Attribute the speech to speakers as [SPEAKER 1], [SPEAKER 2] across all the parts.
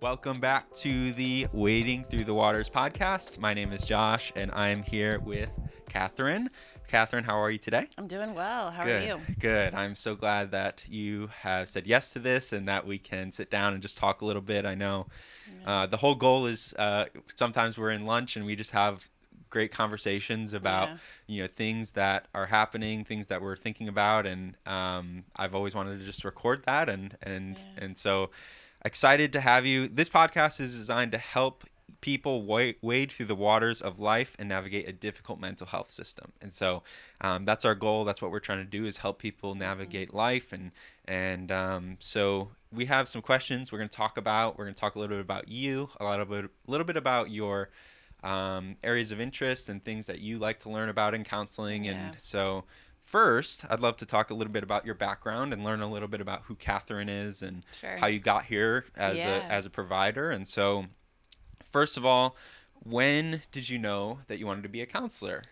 [SPEAKER 1] Welcome back to the Wading Through the Waters podcast. My name is Josh, and I'm here with Kathryn. Kathryn, how are you today?
[SPEAKER 2] I'm doing well. How
[SPEAKER 1] Good.
[SPEAKER 2] are you?
[SPEAKER 1] Good. I'm so glad that you have said yes to this and that we can sit down and just talk a little bit. I know uh, the whole goal is uh, sometimes we're in lunch and we just have great conversations about
[SPEAKER 2] Yeah.
[SPEAKER 1] you know things that are happening, things that we're thinking about, and um, I've always wanted to just record that and and
[SPEAKER 2] Yeah.
[SPEAKER 1] and so excited to have you. This podcast is designed to help people wa- wade through the waters of life and navigate a difficult mental health system. And so um, that's our goal. That's what we're trying to do is help people navigate life. And and um, so we have some questions we're going to talk about. We're going to talk a little bit about you, a little bit, a little bit about your um, areas of interest and things that you like to learn about in counseling.
[SPEAKER 2] Yeah.
[SPEAKER 1] And so first, I'd love to talk a little bit about your background and learn a little bit about who Kathryn is and
[SPEAKER 2] Sure.
[SPEAKER 1] how you got here as
[SPEAKER 2] Yeah.
[SPEAKER 1] a as a provider. And so, first of all, when did you know that you wanted to be a counselor?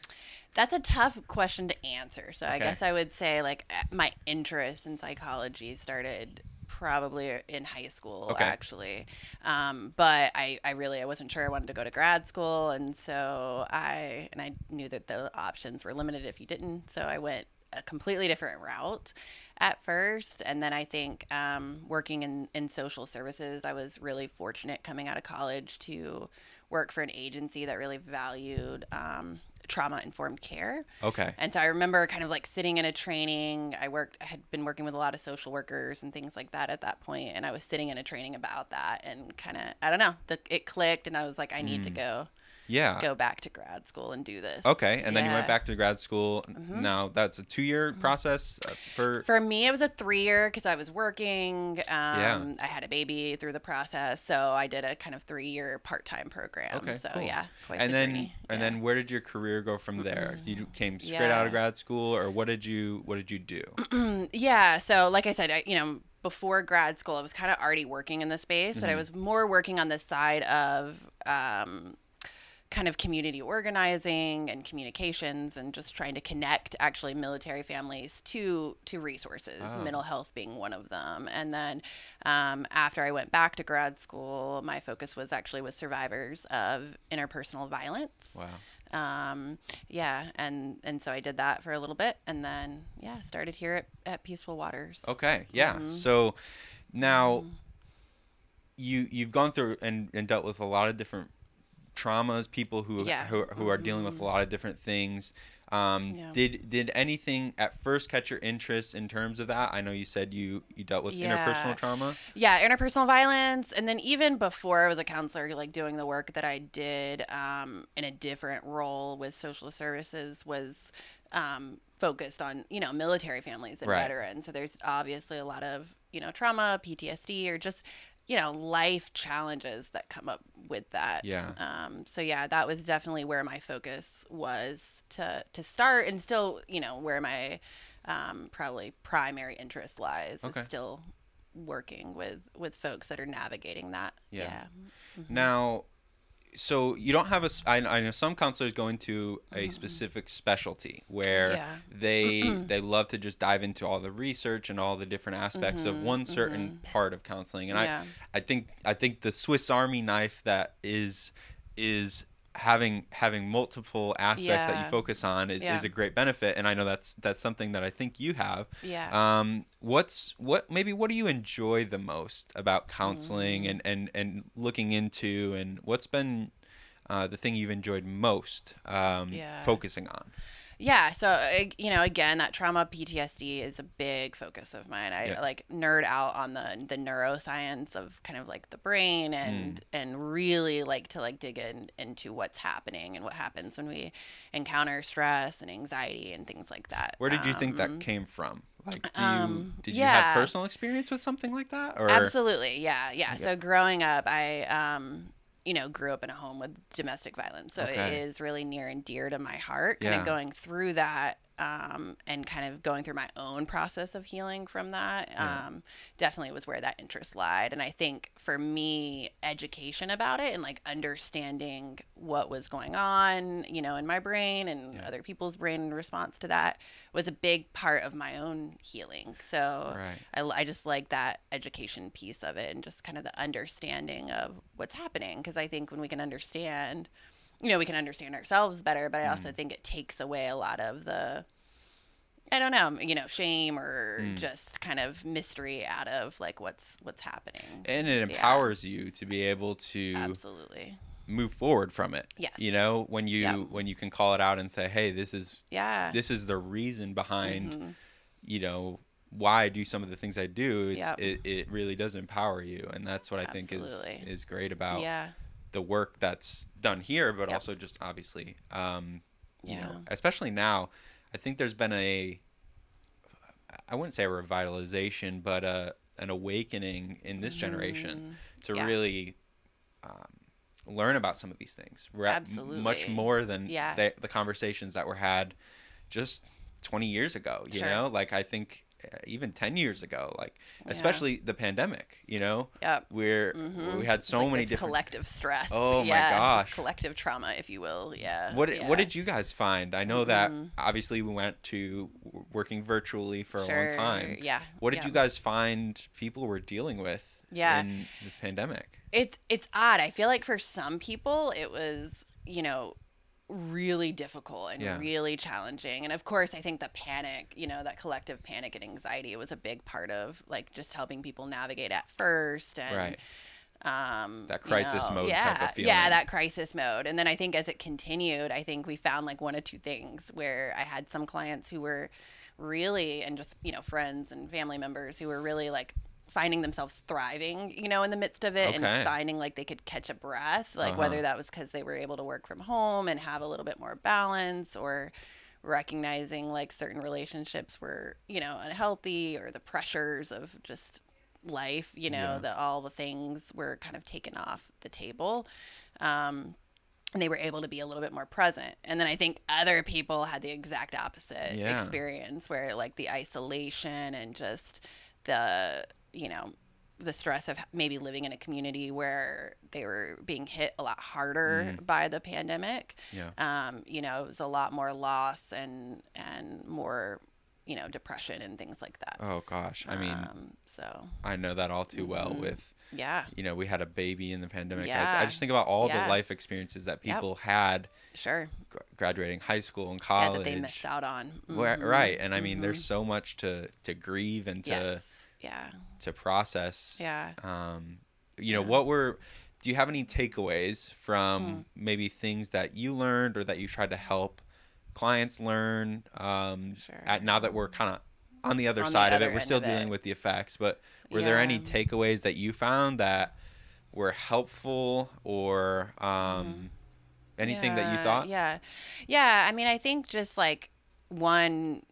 [SPEAKER 2] That's a tough question to answer. So I guess I would say like my interest in psychology started probably in high school
[SPEAKER 1] Okay.
[SPEAKER 2] actually. Um, but I, I really i wasn't sure i wanted to go to grad school. And so i and i knew that the options were limited if you didn't. So i went a completely different route at first. And then i think um, working in, in social services i was really fortunate coming out of college to work for an agency that really valued um, trauma informed care
[SPEAKER 1] Okay.
[SPEAKER 2] and so I remember kind of like sitting in a training. I worked, I had been working with a lot of social workers and things like that at that point, and I was sitting in a training about that, and kind of, I don't know, the, it clicked, and I was like, I need to mm. go
[SPEAKER 1] Yeah.
[SPEAKER 2] go back to grad school and do this.
[SPEAKER 1] Okay. And then you went
[SPEAKER 2] Mm-hmm.
[SPEAKER 1] back to grad school. Now that's a two year process uh, for.
[SPEAKER 2] For me, it was a three year because I was working. Um, I had a baby through the process, so I did a kind of three year part time program.
[SPEAKER 1] Okay,
[SPEAKER 2] so
[SPEAKER 1] cool.
[SPEAKER 2] yeah, quite
[SPEAKER 1] and
[SPEAKER 2] the
[SPEAKER 1] then
[SPEAKER 2] journey.
[SPEAKER 1] and
[SPEAKER 2] Yeah.
[SPEAKER 1] then where did your career go from there? You came straight out of grad school, or what did you what did you do?
[SPEAKER 2] Yeah. So, like I said, I, you know, before grad school, I was kind of already working in the space, but I
[SPEAKER 1] Mm-hmm.
[SPEAKER 2] was more working on the side of um, kind of community organizing and communications and just trying to connect actually military families to to resources
[SPEAKER 1] Oh.
[SPEAKER 2] mental health being one of them and then um, after i went back to grad school my focus was actually with survivors of interpersonal violence
[SPEAKER 1] Wow.
[SPEAKER 2] um, yeah, and and so I did that for a little bit, and then yeah, started here at, at Peaceful Waters.
[SPEAKER 1] Okay. Yeah.
[SPEAKER 2] Mm-hmm.
[SPEAKER 1] So now you you've gone through and, and dealt with a lot of different traumas, people who
[SPEAKER 2] Yeah.
[SPEAKER 1] who, who are dealing with a lot of different things. Um,
[SPEAKER 2] Yeah.
[SPEAKER 1] Did did anything at first catch your interest in terms of that? I know you said you you dealt with
[SPEAKER 2] Yeah.
[SPEAKER 1] interpersonal trauma.
[SPEAKER 2] Yeah, interpersonal violence, and then even before I was a counselor, like doing the work that I did um, in a different role with social services was um, focused on you know military families and
[SPEAKER 1] Right.
[SPEAKER 2] veterans. So there's obviously a lot of you know trauma, PTSD, or just you know life challenges that come up with that.
[SPEAKER 1] Yeah.
[SPEAKER 2] Um, so yeah, that was definitely where my focus was to to start, and still you know where my um, probably primary interest lies
[SPEAKER 1] Okay.
[SPEAKER 2] is still working with with folks that are navigating that.
[SPEAKER 1] Yeah.
[SPEAKER 2] Yeah.
[SPEAKER 1] Now, so you don't have a. I, I know some counselors go into a specific specialty where
[SPEAKER 2] Mm-hmm. Yeah.
[SPEAKER 1] they they love to just dive into all the research and all the different aspects of one certain part of counseling. And
[SPEAKER 2] Mm-hmm. Yeah.
[SPEAKER 1] I I think I think the Swiss Army knife that is is having having multiple aspects that you focus on is,
[SPEAKER 2] Yeah.
[SPEAKER 1] is a great benefit and I know that's that's something that I think you have.
[SPEAKER 2] Yeah.
[SPEAKER 1] Um, what's what maybe what do you enjoy the most about counseling
[SPEAKER 2] Mm.
[SPEAKER 1] and, and and looking into and what's been uh, the thing you've enjoyed most um,
[SPEAKER 2] Yeah.
[SPEAKER 1] focusing on?
[SPEAKER 2] Yeah, so uh, you know, again, that trauma PTSD is a big focus of mine. I
[SPEAKER 1] Yeah.
[SPEAKER 2] like nerd out on the the neuroscience of kind of like the brain
[SPEAKER 1] Mm.
[SPEAKER 2] and and really like to like dig in into what's happening and what happens when we encounter stress and anxiety and things like that.
[SPEAKER 1] Where did you think that
[SPEAKER 2] Um,
[SPEAKER 1] came from? Like, do you
[SPEAKER 2] um,
[SPEAKER 1] did you have personal experience with something like that? Or
[SPEAKER 2] Absolutely, yeah, yeah. So growing up, I, um, you know, grew up in a home with domestic violence, so
[SPEAKER 1] Okay.
[SPEAKER 2] it is really near and dear to my heart. Kind
[SPEAKER 1] Yeah.
[SPEAKER 2] of going through that um, and kind of going through my own process of healing from that
[SPEAKER 1] Yeah.
[SPEAKER 2] um, definitely was where that interest lied. And I think for me, education about it and like understanding what was going on, you know, in my brain and
[SPEAKER 1] Yeah.
[SPEAKER 2] other people's brain in response to that was a big part of my own healing. So
[SPEAKER 1] Right.
[SPEAKER 2] I, I just like that education piece of it and just kind of the understanding of what's happening. Because I think when we can understand, you know, we can understand ourselves better, but I
[SPEAKER 1] Mm.
[SPEAKER 2] also think it takes away a lot of the, I don't know, you know, shame or
[SPEAKER 1] Mm.
[SPEAKER 2] just kind of mystery out of like what's what's happening.
[SPEAKER 1] And it
[SPEAKER 2] Yeah.
[SPEAKER 1] empowers you to be able to
[SPEAKER 2] Absolutely.
[SPEAKER 1] move forward from it.
[SPEAKER 2] Yes.
[SPEAKER 1] You know, when you
[SPEAKER 2] Yep.
[SPEAKER 1] when you can call it out and say, "Hey, this is
[SPEAKER 2] Yeah.
[SPEAKER 1] this is the reason behind,
[SPEAKER 2] Mhm.
[SPEAKER 1] you know, why I do some of the things I do." It's
[SPEAKER 2] Yep.
[SPEAKER 1] it, it really does empower you, and that's what I think is is great about
[SPEAKER 2] Yeah.
[SPEAKER 1] The work that's done here, but
[SPEAKER 2] Yep.
[SPEAKER 1] also just obviously, um, you know, especially now, I think there's been a, I wouldn't say a revitalization, but a, an awakening in this generation to
[SPEAKER 2] Mm-hmm. Yeah.
[SPEAKER 1] really um, learn about some of these things. We're at m- much more than
[SPEAKER 2] Yeah.
[SPEAKER 1] the, the conversations that were had just 20 years ago, you
[SPEAKER 2] Sure.
[SPEAKER 1] know, like I think even 10 years ago, like
[SPEAKER 2] Yeah.
[SPEAKER 1] especially the pandemic, you know,
[SPEAKER 2] Yep.
[SPEAKER 1] where
[SPEAKER 2] Mhm.
[SPEAKER 1] we had so
[SPEAKER 2] like
[SPEAKER 1] many different
[SPEAKER 2] collective stress.
[SPEAKER 1] Oh my
[SPEAKER 2] yeah, this
[SPEAKER 1] gosh.
[SPEAKER 2] collective trauma, if you will. Yeah.
[SPEAKER 1] What
[SPEAKER 2] yeah.
[SPEAKER 1] what did you guys find? I know that
[SPEAKER 2] Mhm.
[SPEAKER 1] obviously we went to working virtually for a long time.
[SPEAKER 2] Yeah.
[SPEAKER 1] What did
[SPEAKER 2] yeah.
[SPEAKER 1] you guys find people were dealing with
[SPEAKER 2] Yeah.
[SPEAKER 1] in the pandemic?
[SPEAKER 2] It's it's odd. I feel like for some people it was, you know, really difficult and
[SPEAKER 1] Yeah.
[SPEAKER 2] really challenging. And of course, I think the panic, you know, that collective panic and anxiety was a big part of like just helping people navigate at first and
[SPEAKER 1] Right.
[SPEAKER 2] um
[SPEAKER 1] That
[SPEAKER 2] you
[SPEAKER 1] crisis
[SPEAKER 2] know,
[SPEAKER 1] mode
[SPEAKER 2] yeah,
[SPEAKER 1] type of feeling.
[SPEAKER 2] Yeah, that crisis mode. And then I think as it continued, I think we found like one of two things where I had some clients who were really and just, you know, friends and family members who were really like finding themselves thriving, you know, in the midst of it
[SPEAKER 1] Okay.
[SPEAKER 2] and finding like they could catch a breath, like
[SPEAKER 1] Uh-huh.
[SPEAKER 2] whether that was cuz they were able to work from home and have a little bit more balance or recognizing like certain relationships were, you know, unhealthy or the pressures of just life, you know,
[SPEAKER 1] Yeah.
[SPEAKER 2] that all the things were kind of taken off the table. Um, and they were able to be a little bit more present. And then I think other people had the exact opposite
[SPEAKER 1] Yeah.
[SPEAKER 2] experience where like the isolation and just the, you know, the stress of maybe living in a community where they were being hit a lot harder
[SPEAKER 1] Mm.
[SPEAKER 2] by the pandemic.
[SPEAKER 1] Yeah.
[SPEAKER 2] Um, you know, it was a lot more loss and and more, you know, depression and things like that.
[SPEAKER 1] Oh gosh. I mean,
[SPEAKER 2] um, so
[SPEAKER 1] I know that all too well
[SPEAKER 2] mhm.
[SPEAKER 1] with
[SPEAKER 2] yeah,
[SPEAKER 1] you know, we had a baby in the pandemic. I, I just think about all
[SPEAKER 2] Yeah.
[SPEAKER 1] the life experiences that
[SPEAKER 2] Yep.
[SPEAKER 1] people had
[SPEAKER 2] sure.
[SPEAKER 1] gr- graduating high school and
[SPEAKER 2] Yeah,
[SPEAKER 1] college.
[SPEAKER 2] that they missed out on.
[SPEAKER 1] Where-
[SPEAKER 2] Mhm.
[SPEAKER 1] right. And I mean,
[SPEAKER 2] Mhm.
[SPEAKER 1] there's so much to to grieve and to
[SPEAKER 2] yes, yeah,
[SPEAKER 1] to process.
[SPEAKER 2] yeah.
[SPEAKER 1] Um, you know,
[SPEAKER 2] Yeah.
[SPEAKER 1] what were do you have any takeaways
[SPEAKER 2] Mm.
[SPEAKER 1] from maybe things that you learned or that you tried to help clients learn? Um,
[SPEAKER 2] Sure.
[SPEAKER 1] at now that we're kind of on the other
[SPEAKER 2] On the
[SPEAKER 1] side of it, we're still dealing
[SPEAKER 2] it.
[SPEAKER 1] with the effects. But were there any takeaways that you found that were helpful or um, anything that you thought?
[SPEAKER 2] Yeah. Yeah. I mean, I think just like one,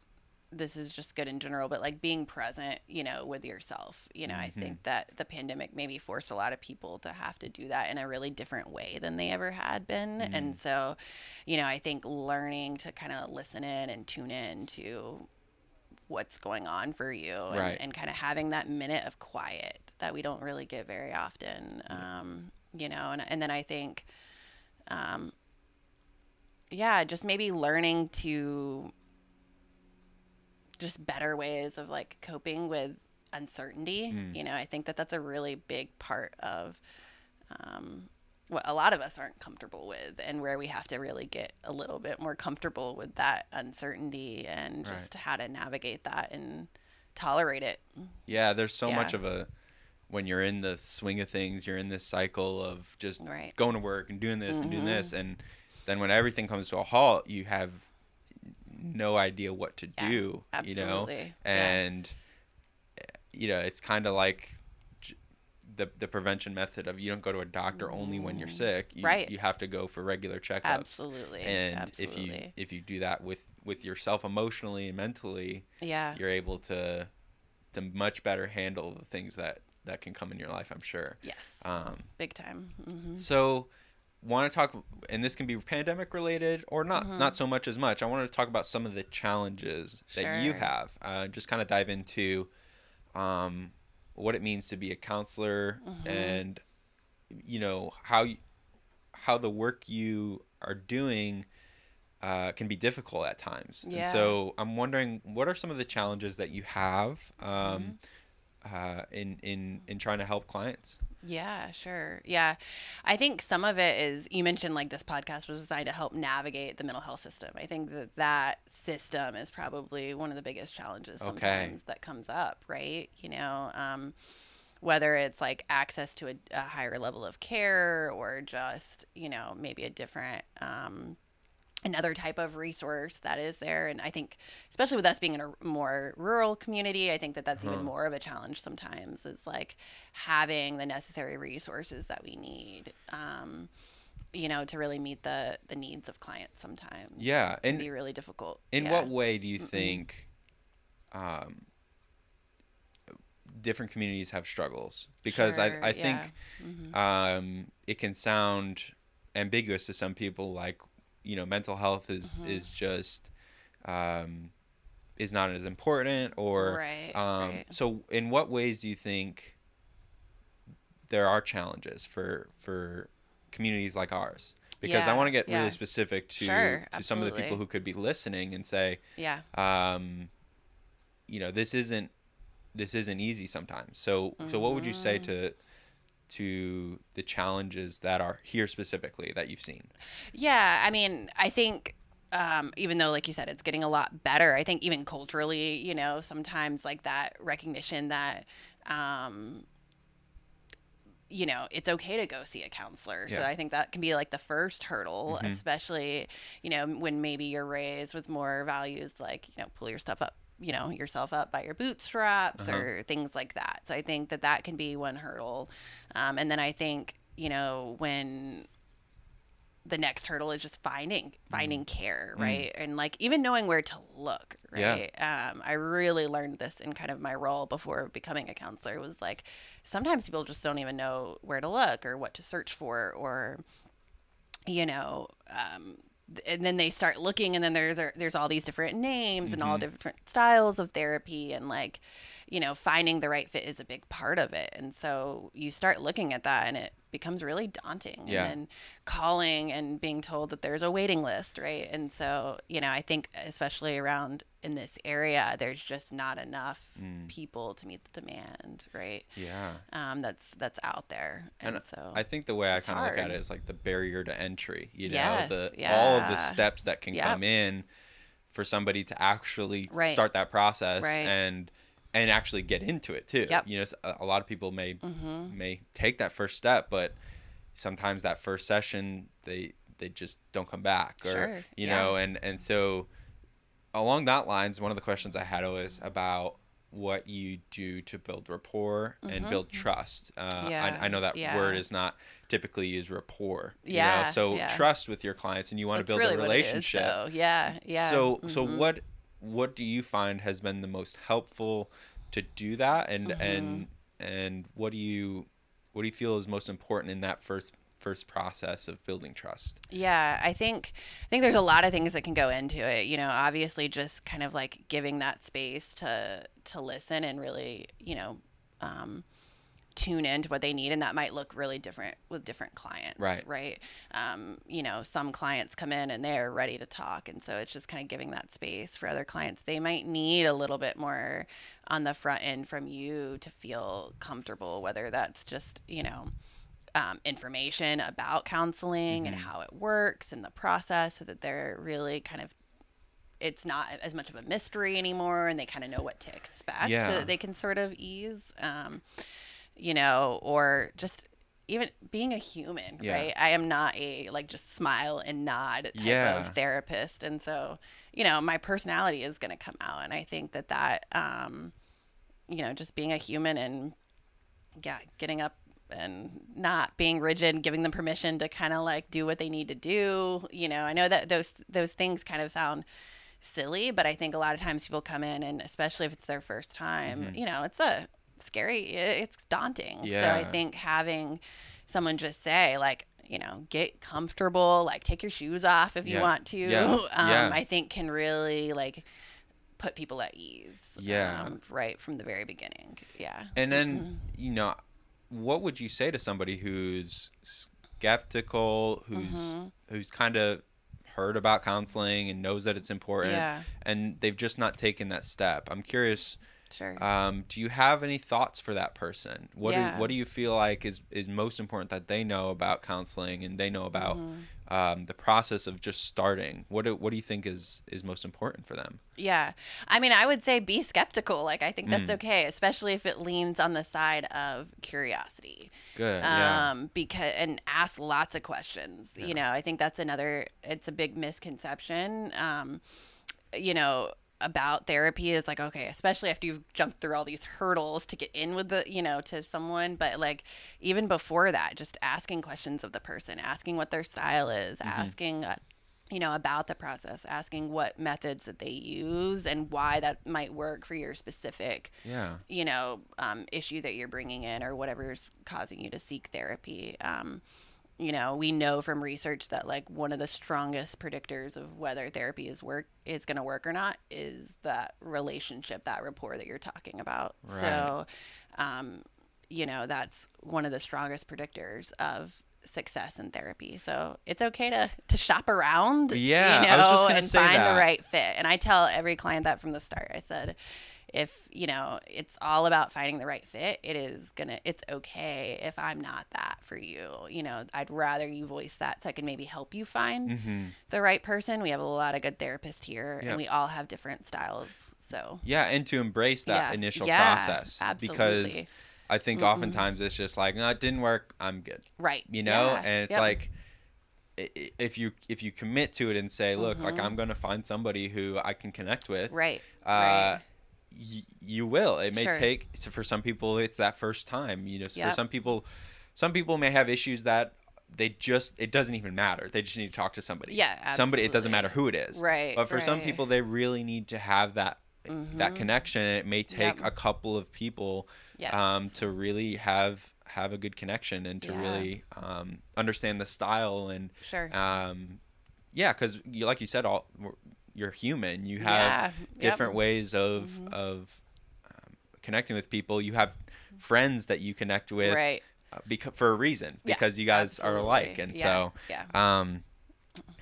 [SPEAKER 2] this is just good in general, but like being present, you know, with yourself. You know, I
[SPEAKER 1] Mhm.
[SPEAKER 2] think that the pandemic maybe forced a lot of people to have to do that in a really different way than they ever had been.
[SPEAKER 1] Mm.
[SPEAKER 2] And so, you know, I think learning to kind of listen in and tune in to what's going on for you and,
[SPEAKER 1] Right.
[SPEAKER 2] and kind of having that minute of quiet that we don't really get very often. Um, you know, and, and then I think, um, yeah, just maybe learning to just better ways of like coping with uncertainty.
[SPEAKER 1] Mm.
[SPEAKER 2] You know, I think that that's a really big part of um, what a lot of us aren't comfortable with, and where we have to really get a little bit more comfortable with that uncertainty and
[SPEAKER 1] Right.
[SPEAKER 2] just how to navigate that and tolerate it.
[SPEAKER 1] Yeah, there's so much of a when you're in the swing of things, you're in this cycle of just
[SPEAKER 2] Right.
[SPEAKER 1] going to work and doing this and doing
[SPEAKER 2] Mhm.
[SPEAKER 1] this, and then when everything comes to a halt, you have no idea what to
[SPEAKER 2] Yeah,
[SPEAKER 1] do. You know,
[SPEAKER 2] Absolutely. Yeah.
[SPEAKER 1] and eh, you know it's kind of like the the prevention method of you don't go to a doctor only when you're
[SPEAKER 2] Mm.
[SPEAKER 1] sick. You,
[SPEAKER 2] Right.
[SPEAKER 1] You have to go for regular checkups.
[SPEAKER 2] Absolutely.
[SPEAKER 1] And
[SPEAKER 2] Absolutely.
[SPEAKER 1] if you if you do that with with yourself emotionally and mentally,
[SPEAKER 2] yeah.
[SPEAKER 1] you're able to to much better handle the things that that can come in your life i'm sure
[SPEAKER 2] Yes.
[SPEAKER 1] um
[SPEAKER 2] Big time. hmm
[SPEAKER 1] so want to talk, and this can be pandemic related or not,
[SPEAKER 2] Mm-hmm.
[SPEAKER 1] not so much as much. I want to talk about some of the challenges that you have. Uh, just kind of dive into um, what it means to be a counselor
[SPEAKER 2] Mm-hmm.
[SPEAKER 1] and you know how you, how the work you are doing uh, can be difficult at times. And
[SPEAKER 2] Yeah.
[SPEAKER 1] so I'm wondering, what are some of the challenges that you have um,
[SPEAKER 2] Mm-hmm.
[SPEAKER 1] Uh, in in in trying to help clients?
[SPEAKER 2] Yeah, sure. Yeah. I think some of it is you mentioned like this podcast was designed to help navigate the mental health system. I think that that system is probably one of the biggest challenges
[SPEAKER 1] Okay.
[SPEAKER 2] sometimes that comes up, right? You know, um, whether it's like access to a, a higher level of care or just, you know, maybe a different um, another type of resource that is there and i think especially with us being in a more rural community i think that that's even more of a challenge sometimes is like having the necessary resources that we need um, you know to really meet the the needs of clients sometimes
[SPEAKER 1] Yeah,
[SPEAKER 2] it can
[SPEAKER 1] and
[SPEAKER 2] be really difficult
[SPEAKER 1] In
[SPEAKER 2] Yeah.
[SPEAKER 1] what way do you think um, different communities have struggles? Because
[SPEAKER 2] Sure,
[SPEAKER 1] I, I
[SPEAKER 2] yeah.
[SPEAKER 1] think um, it can sound ambiguous to some people, like you know, mental health is
[SPEAKER 2] Mm-hmm.
[SPEAKER 1] is just um, is not as important, or
[SPEAKER 2] Right,
[SPEAKER 1] um,
[SPEAKER 2] right.
[SPEAKER 1] so. In what ways do you think there are challenges for for communities like ours? Because I want to get
[SPEAKER 2] yeah.
[SPEAKER 1] really specific to
[SPEAKER 2] Sure,
[SPEAKER 1] to some of the people who could be listening and say,
[SPEAKER 2] yeah
[SPEAKER 1] um, you know, this isn't this isn't easy sometimes. So so what would you say
[SPEAKER 2] Mm-hmm.
[SPEAKER 1] to to the challenges that are here specifically that you've seen?
[SPEAKER 2] Yeah, I mean, I think um, even though, like you said, it's getting a lot better, I think even culturally, you know, sometimes like that recognition that, um, you know, it's okay to go see a counselor. So I think that can be like the first hurdle, especially, you know, when maybe you're raised with more values like, you know, pull your stuff up. You know, yourself up by your bootstraps or things like that. So I think that that can be one hurdle. Um, and then I think, you know, when the next hurdle is just finding finding care right and like even knowing where to look
[SPEAKER 1] Yeah.
[SPEAKER 2] right um, i really learned this in kind of my role before becoming a counselor was like sometimes people just don't even know where to look or what to search for or you know um, and then they start looking and then there, there there's all these different names and all mm-hmm. different styles of therapy and like you know finding the right fit is a big part of it. And so you start looking at that and it becomes really daunting
[SPEAKER 1] Yeah.
[SPEAKER 2] and then calling and being told that there's a waiting list right? And so you know i think especially around in this area there's just not enough people to meet the demand right
[SPEAKER 1] Yeah.
[SPEAKER 2] um, that's that's out there and,
[SPEAKER 1] And
[SPEAKER 2] so
[SPEAKER 1] I think the way I kind of look at it is like the barrier to entry, you know,
[SPEAKER 2] Yes,
[SPEAKER 1] the all of the steps that can
[SPEAKER 2] Yep.
[SPEAKER 1] come in for somebody to actually
[SPEAKER 2] Right.
[SPEAKER 1] start that process
[SPEAKER 2] Right.
[SPEAKER 1] and and actually get into it too.
[SPEAKER 2] Yep. Mm-hmm.
[SPEAKER 1] You know, a lot of people may may take that first step, but sometimes that first session they they just don't come back or
[SPEAKER 2] Sure,
[SPEAKER 1] you
[SPEAKER 2] yeah.
[SPEAKER 1] know and and so along that lines one of the questions i had was about what you do to build rapport and build trust uh,
[SPEAKER 2] Mm-hmm. Yeah,
[SPEAKER 1] I, I know that
[SPEAKER 2] yeah.
[SPEAKER 1] word is not typically used rapport you know?
[SPEAKER 2] Yeah,
[SPEAKER 1] so
[SPEAKER 2] yeah.
[SPEAKER 1] trust with your clients and you want
[SPEAKER 2] That's
[SPEAKER 1] to build
[SPEAKER 2] really
[SPEAKER 1] a
[SPEAKER 2] is,
[SPEAKER 1] relationship
[SPEAKER 2] though. yeah yeah
[SPEAKER 1] so so
[SPEAKER 2] mhm.
[SPEAKER 1] what what do you find has been the most helpful to do that and
[SPEAKER 2] Mm-hmm.
[SPEAKER 1] and and what do you what do you feel is most important in that first first process of building trust
[SPEAKER 2] Yeah, I think I think there's a lot of things that can go into it. You know, obviously just kind of like giving that space to to listen and really, you know, um, tune into what they need, and that might look really different with different clients.
[SPEAKER 1] Right.
[SPEAKER 2] Right. Um, you know, some clients come in and they're ready to talk, and so it's just kind of giving that space for other clients. They might need a little bit more on the front end from you to feel comfortable, whether that's just you know um, information about counseling and how it works and the process so that they're really kind of it's not as much of a mystery anymore and they kind of know what to expect
[SPEAKER 1] Yeah.
[SPEAKER 2] so that they can sort of ease um, you know or just even being a human
[SPEAKER 1] Yeah.
[SPEAKER 2] right i am not a like just smile and nod type
[SPEAKER 1] Yeah.
[SPEAKER 2] of therapist and so you know my personality is going to come out and i think that that um, you know just being a human and yeah, getting up and not being rigid, and giving them permission to kind of like do what they need to do. You know, I know that those those things kind of sound silly, but I think a lot of times people come in and especially if it's their first time, you know, it's a scary it's daunting. So I think having someone just say like you know, get comfortable, like take your shoes off if you want to.
[SPEAKER 1] Yeah.
[SPEAKER 2] Um,
[SPEAKER 1] Yeah.
[SPEAKER 2] I think can really like put people at ease.
[SPEAKER 1] Yeah.
[SPEAKER 2] um, right from the very beginning. Yeah.
[SPEAKER 1] And then,
[SPEAKER 2] Mm-hmm.
[SPEAKER 1] you know, what would you say to somebody who's skeptical, who's
[SPEAKER 2] Mm-hmm.
[SPEAKER 1] who's kind of heard about counseling and knows that it's important,
[SPEAKER 2] Yeah.
[SPEAKER 1] and they've just not taken that step? I'm curious.
[SPEAKER 2] Sure.
[SPEAKER 1] Um, do you have any thoughts for that person? What
[SPEAKER 2] Yeah.
[SPEAKER 1] do what do you feel like is is most important that they know about counseling and they know about
[SPEAKER 2] Mm-hmm.
[SPEAKER 1] um, the process of just starting? What do, what do you think is is most important for them?
[SPEAKER 2] Yeah. I mean, I would say be skeptical. Like, I think
[SPEAKER 1] Mm.
[SPEAKER 2] that's okay, especially if it leans on the side of curiosity.
[SPEAKER 1] Good. yeah.
[SPEAKER 2] Um, because, and ask lots of questions. You know, I think that's another, it's a big misconception. Um, you know, about therapy is like okay especially after you've jumped through all these hurdles to get in with the you know to someone but like even before that just asking questions of the person asking what their style is asking uh, you know about the process asking what methods that they use and why that might work for your specific
[SPEAKER 1] Yeah.
[SPEAKER 2] you know um, issue that you're bringing in or whatever's causing you to seek therapy um, you know we know from research that like one of the strongest predictors of whether therapy is work is going to work or not is that relationship that rapport that you're talking about
[SPEAKER 1] Right.
[SPEAKER 2] so um, you know that's one of the strongest predictors of success in therapy so it's okay to to shop around
[SPEAKER 1] Yeah,
[SPEAKER 2] you know
[SPEAKER 1] I was just gonna
[SPEAKER 2] and
[SPEAKER 1] say
[SPEAKER 2] find
[SPEAKER 1] that.
[SPEAKER 2] the right fit and i tell every client that from the start i said if you know it's all about finding the right fit it is gonna it's okay if i'm not that for you you know i'd rather you voice that so i can maybe help you find
[SPEAKER 1] Mm-hmm.
[SPEAKER 2] the right person we have a lot of good therapists here
[SPEAKER 1] Yeah.
[SPEAKER 2] and we all have different styles so
[SPEAKER 1] Yeah, and to embrace that
[SPEAKER 2] Yeah.
[SPEAKER 1] initial
[SPEAKER 2] Yeah,
[SPEAKER 1] process because. I think oftentimes it's just like, no, it didn't work. I'm good.
[SPEAKER 2] right
[SPEAKER 1] You know,
[SPEAKER 2] Yeah.
[SPEAKER 1] and it's
[SPEAKER 2] Yep.
[SPEAKER 1] like if you if you commit to it and say, look, like I'm going to find somebody who I can connect with.
[SPEAKER 2] Mm-hmm. right
[SPEAKER 1] Uh,
[SPEAKER 2] right
[SPEAKER 1] y- you will. It may
[SPEAKER 2] Sure.
[SPEAKER 1] take so for some people it's that first time. You know, so for some people, some people may have issues that they just it doesn't even matter. They just need to talk to somebody.
[SPEAKER 2] Yeah,
[SPEAKER 1] Somebody. It doesn't matter who it is.
[SPEAKER 2] Right,
[SPEAKER 1] But for some people, they really need to have that that connection, and it may take
[SPEAKER 2] Yep.
[SPEAKER 1] a couple of people
[SPEAKER 2] yes
[SPEAKER 1] um, to really have have a good connection and to
[SPEAKER 2] Yeah.
[SPEAKER 1] really um, understand the style and
[SPEAKER 2] sure
[SPEAKER 1] um, yeah, because you, like you said, all you're human. You have
[SPEAKER 2] Yeah, yep. Mm-hmm.
[SPEAKER 1] different ways of of um, connecting with people. You have friends that you connect with
[SPEAKER 2] right
[SPEAKER 1] uh, because for a reason
[SPEAKER 2] Yeah,
[SPEAKER 1] because you guys are alike, and
[SPEAKER 2] Yeah,
[SPEAKER 1] so
[SPEAKER 2] yeah
[SPEAKER 1] um,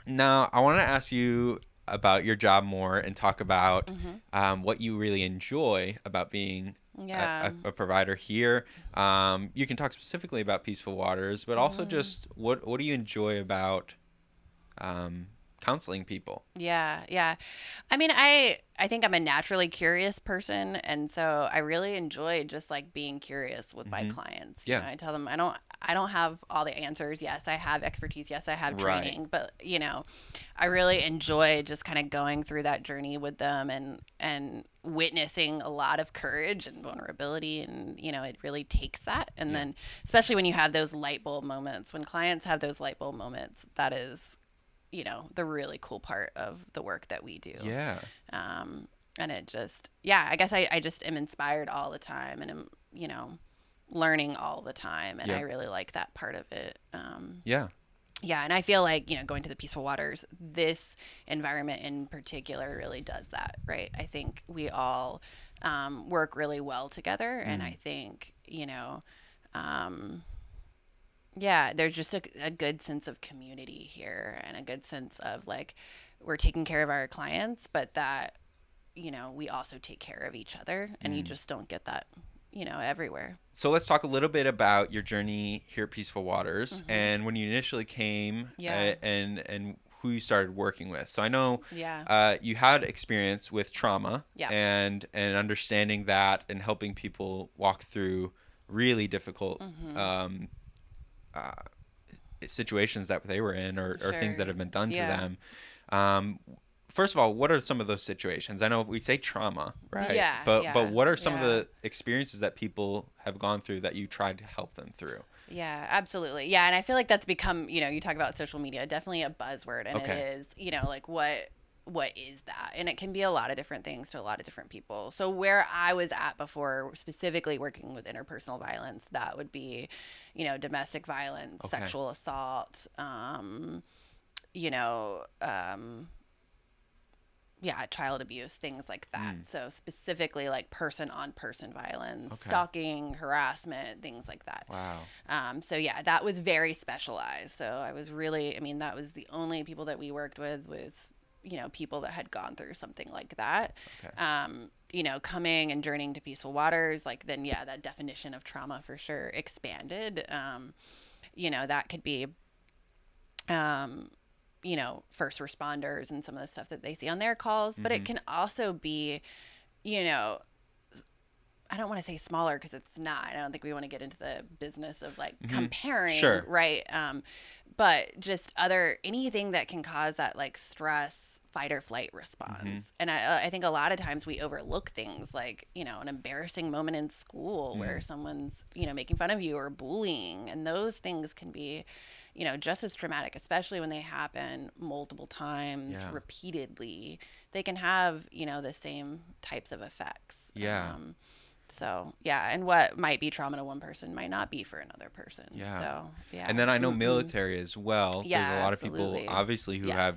[SPEAKER 1] now I want to ask you about your job more and talk about um, what you really enjoy about being a-
[SPEAKER 2] Yeah.
[SPEAKER 1] a, a provider here. Um, you can talk specifically about Peaceful Waters, but also just what what do you enjoy about um, counseling people?
[SPEAKER 2] Yeah, yeah. I mean, I I think I'm a naturally curious person, and so I really enjoy just like being curious with my clients. You
[SPEAKER 1] Mm-hmm. Yeah.
[SPEAKER 2] know, I tell them I don't I don't have all the answers. Yes, I have expertise. Yes, I have
[SPEAKER 1] Right.
[SPEAKER 2] training, but you know, I really enjoy just kind of going through that journey with them and and witnessing a lot of courage and vulnerability and you know it really takes that and then especially when you have those light bulb moments when clients have those light bulb moments that is you know the really cool part of the work that we do
[SPEAKER 1] Yeah.
[SPEAKER 2] um and it just yeah i guess i, I just am inspired all the time and am you know learning all the time and
[SPEAKER 1] Yeah.
[SPEAKER 2] i really like that part of it um
[SPEAKER 1] Yeah.
[SPEAKER 2] yeah and i feel like you know going to the peaceful waters this environment in particular really does that right i think we all um, work really well together and
[SPEAKER 1] Mm.
[SPEAKER 2] i think you know um, yeah there's just a, a good sense of community here and a good sense of like we're taking care of our clients but that you know we also take care of each other and you
[SPEAKER 1] Mm.
[SPEAKER 2] just don't get that you know everywhere
[SPEAKER 1] So let's talk a little bit about your journey here at Peaceful Waters and when you initially came
[SPEAKER 2] Mm-hmm. Yeah.
[SPEAKER 1] uh, and and who you started working with. So I know
[SPEAKER 2] yeah
[SPEAKER 1] uh, you had experience with trauma
[SPEAKER 2] Yeah.
[SPEAKER 1] and and understanding that and helping people walk through really difficult
[SPEAKER 2] Mm-hmm.
[SPEAKER 1] um, uh, situations that they were in or, or things that have been done
[SPEAKER 2] Yeah.
[SPEAKER 1] to them. Um, first of all, what are some of those situations? I know we say trauma, right?
[SPEAKER 2] Yeah,
[SPEAKER 1] But
[SPEAKER 2] yeah,
[SPEAKER 1] but what are some of the experiences that people have gone through that you tried to help them through?
[SPEAKER 2] Yeah, absolutely. Yeah, and I feel like that's become, you know, you talk about social media, definitely a buzzword and
[SPEAKER 1] Okay.
[SPEAKER 2] it is, you know, like what what is that and it can be a lot of different things to a lot of different people so where i was at before specifically working with interpersonal violence that would be you know domestic violence
[SPEAKER 1] Okay.
[SPEAKER 2] sexual assault um, you know um, yeah child abuse things like that so specifically like person on person violence
[SPEAKER 1] Okay.
[SPEAKER 2] stalking harassment things like that
[SPEAKER 1] Wow.
[SPEAKER 2] um, so yeah, that was very specialized. So I was really, I mean, that was the only people that we worked with was, you know, people that had gone through something like that.
[SPEAKER 1] Okay.
[SPEAKER 2] Um, you know, coming and journeying to peaceful waters, like then yeah, that definition of trauma for sure expanded. Um, you know, that could be, um, you know, first responders and some of the stuff that they see on their calls, but
[SPEAKER 1] Mm-hmm.
[SPEAKER 2] it can also be, you know, I don't want to say smaller because it's not. I don't think we want to get into the business of like comparing,
[SPEAKER 1] Mm-hmm. Sure.
[SPEAKER 2] right? Um, but just other anything that can cause that like stress, fight or flight response.
[SPEAKER 1] Mm-hmm.
[SPEAKER 2] And I, I think a lot of times we overlook things like you know an embarrassing moment in school where someone's you know making fun of you or bullying, and those things can be, you know, just as traumatic, especially when they happen multiple times,
[SPEAKER 1] Yeah.
[SPEAKER 2] repeatedly. They can have you know the same types of effects.
[SPEAKER 1] Yeah.
[SPEAKER 2] Um, so yeah, and what might be trauma to one person might not be for another person.
[SPEAKER 1] Yeah.
[SPEAKER 2] So yeah.
[SPEAKER 1] And then I know military as well.
[SPEAKER 2] Yeah,
[SPEAKER 1] There's a lot
[SPEAKER 2] absolutely.
[SPEAKER 1] of people obviously who
[SPEAKER 2] Yes.
[SPEAKER 1] have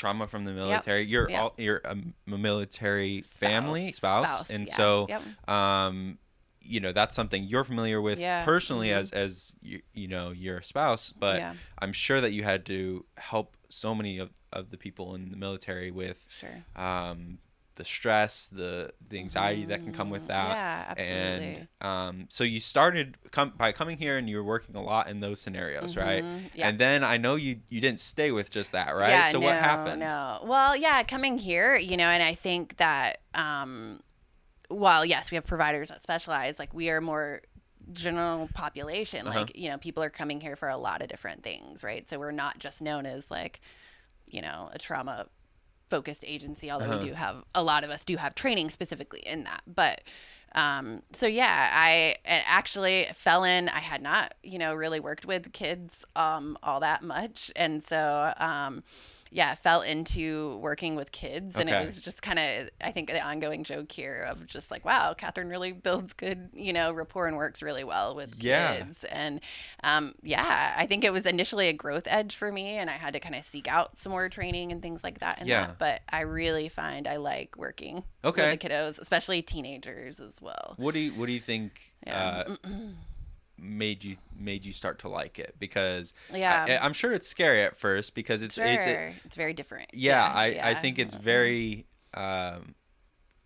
[SPEAKER 1] trauma from the military. You're
[SPEAKER 2] Yep.
[SPEAKER 1] all you're a military family
[SPEAKER 2] Spouse.
[SPEAKER 1] spouse, and
[SPEAKER 2] yeah.
[SPEAKER 1] so
[SPEAKER 2] Yep.
[SPEAKER 1] um you know that's something you're familiar with
[SPEAKER 2] Yeah.
[SPEAKER 1] personally
[SPEAKER 2] Mhm.
[SPEAKER 1] as as you, you know your spouse but
[SPEAKER 2] Yeah.
[SPEAKER 1] i'm sure that you had to help so many of, of the people in the military with
[SPEAKER 2] Sure.
[SPEAKER 1] um the stress the the anxiety that can come with that
[SPEAKER 2] Mm-hmm. Yeah, absolutely.
[SPEAKER 1] and um, so you started com- by coming here and you were working a lot in those scenarios right
[SPEAKER 2] Mhm, yeah.
[SPEAKER 1] and then i know you you didn't stay with just that right
[SPEAKER 2] Yeah,
[SPEAKER 1] so what happened
[SPEAKER 2] No. Well, yeah, coming here, you know, and I think that um while yes, we have providers that specialize, like we are more general population.
[SPEAKER 1] Uh-huh.
[SPEAKER 2] Like, you know, people are coming here for a lot of different things, right? So we're not just known as like, you know, a trauma focused agency, although
[SPEAKER 1] Uh-huh.
[SPEAKER 2] we do have a lot of us do have training specifically in that. But um so yeah i and actually fell in i had not you know really worked with kids um all that much and so um yeah fell into working with kids and
[SPEAKER 1] Okay.
[SPEAKER 2] it was just kind of i think the ongoing joke here of just like wow kathryn really builds good you know rapport and works really well with
[SPEAKER 1] Yeah.
[SPEAKER 2] kids and um yeah i think it was initially a growth edge for me and i had to kind of seek out some more training and things like that and
[SPEAKER 1] Yeah.
[SPEAKER 2] that, but i really find i like working
[SPEAKER 1] Okay.
[SPEAKER 2] with the kiddos especially teenagers as well
[SPEAKER 1] what do you what do you think
[SPEAKER 2] Yeah.
[SPEAKER 1] uh, made you made you start to like it because
[SPEAKER 2] Yeah.
[SPEAKER 1] I, i'm sure it's scary at first because it's
[SPEAKER 2] sure.
[SPEAKER 1] it's
[SPEAKER 2] it's very different.
[SPEAKER 1] yeah, I, I
[SPEAKER 2] yeah.
[SPEAKER 1] think it's very um,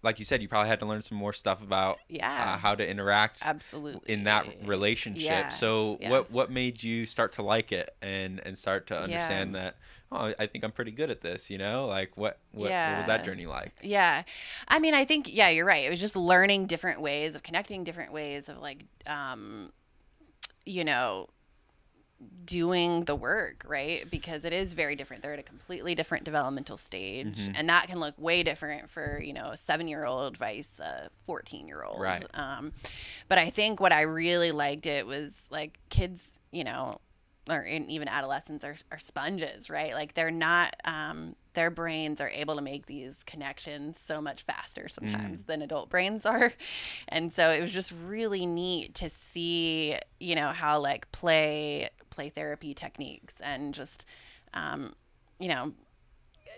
[SPEAKER 1] like you said you probably had to learn some more stuff about
[SPEAKER 2] Yeah.
[SPEAKER 1] uh, how to interact
[SPEAKER 2] absolutely
[SPEAKER 1] in that relationship
[SPEAKER 2] Yes,
[SPEAKER 1] so
[SPEAKER 2] yes.
[SPEAKER 1] what what made you start to like it and and start to understand that oh i think i'm pretty good at this you know like what what, what was that journey like
[SPEAKER 2] Yeah. I mean, I think yeah, you're right. It was just learning different ways of connecting, different ways of like um you know, doing the work, right? Because it is very different. They're at a completely different developmental stage,
[SPEAKER 1] Mm-hmm.
[SPEAKER 2] and that can look way different for you know a seven-year-old vice a fourteen-year-old.
[SPEAKER 1] Right.
[SPEAKER 2] Um, but I think what I really liked it was like kids, you know, or in, even adolescents are, are sponges, right? Like they're not, um, their brains are able to make these connections so much faster sometimes than adult brains are. And so it was just really neat to see, you know, how like play, play therapy techniques and just, um, you know,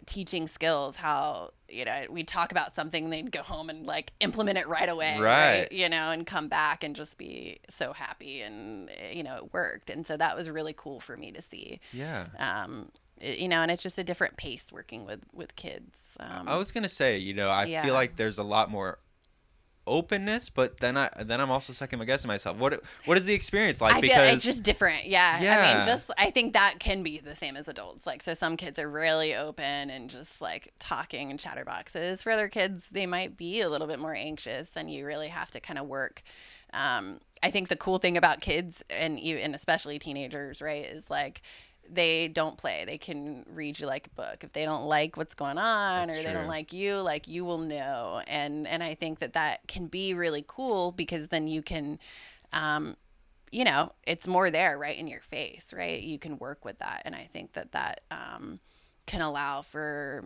[SPEAKER 2] teaching skills how you know we talk about something they'd go home and like implement it right away
[SPEAKER 1] Right.
[SPEAKER 2] you know and come back and just be so happy and you know it worked. And so that was really cool for me to see.
[SPEAKER 1] Yeah.
[SPEAKER 2] Um it- you know and it's just a different pace working with with kids. Um
[SPEAKER 1] i was gonna say you know i
[SPEAKER 2] Yeah.
[SPEAKER 1] feel like there's a lot more openness but then i then i'm also second guessing myself what what is the experience like
[SPEAKER 2] I feel
[SPEAKER 1] because
[SPEAKER 2] it's just different. Yeah. I mean, just I think that can be the same as adults. Like, so some kids are really open and just like talking and chatterboxes. For other kids, they might be a little bit more anxious, and you really have to kind of work. Um, I think the cool thing about kids and you and especially teenagers, right, is like they don't play. They can read you like a book. If they don't like what's going on
[SPEAKER 1] That's
[SPEAKER 2] or they
[SPEAKER 1] true.
[SPEAKER 2] don't like you, like you will know. And and I think that that can be really cool because then you can um you know, it's more there right in your face, right? You can work with that. And I think that that um, can allow for,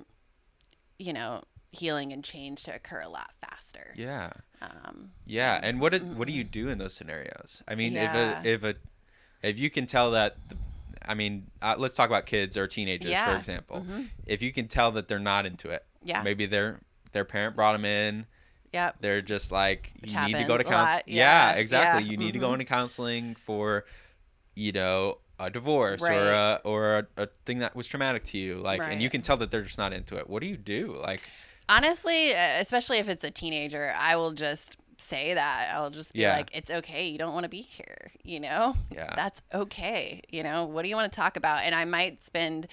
[SPEAKER 2] you know, healing and change to occur a lot faster.
[SPEAKER 1] Yeah.
[SPEAKER 2] Um,
[SPEAKER 1] Yeah, and what is, what do you do in those scenarios? I mean,
[SPEAKER 2] Yeah.
[SPEAKER 1] if a if a if you can tell that, the, I mean, uh, let's talk about kids or teenagers for
[SPEAKER 2] Yeah.
[SPEAKER 1] example.
[SPEAKER 2] Mhm.
[SPEAKER 1] If you can tell that they're not into it,
[SPEAKER 2] yeah.
[SPEAKER 1] maybe their their parent brought them in.
[SPEAKER 2] Yep.
[SPEAKER 1] They're just like
[SPEAKER 2] Which
[SPEAKER 1] you need to go to
[SPEAKER 2] happens a lot,
[SPEAKER 1] counseling. Yeah,
[SPEAKER 2] yeah,
[SPEAKER 1] exactly.
[SPEAKER 2] yeah,
[SPEAKER 1] You need to
[SPEAKER 2] mhm.
[SPEAKER 1] go into counseling for, you know, a divorce or a or a, a thing that was traumatic to you. Like, and you can tell that they're just not into it. What do you do? Like,
[SPEAKER 2] Honestly, especially if it's a teenager, I will just say that. I'll just be
[SPEAKER 1] Yeah.
[SPEAKER 2] like, it's okay. You don't want to be here. You know?
[SPEAKER 1] yeah,
[SPEAKER 2] That's okay. You know, what do you want to talk about? And I might spend,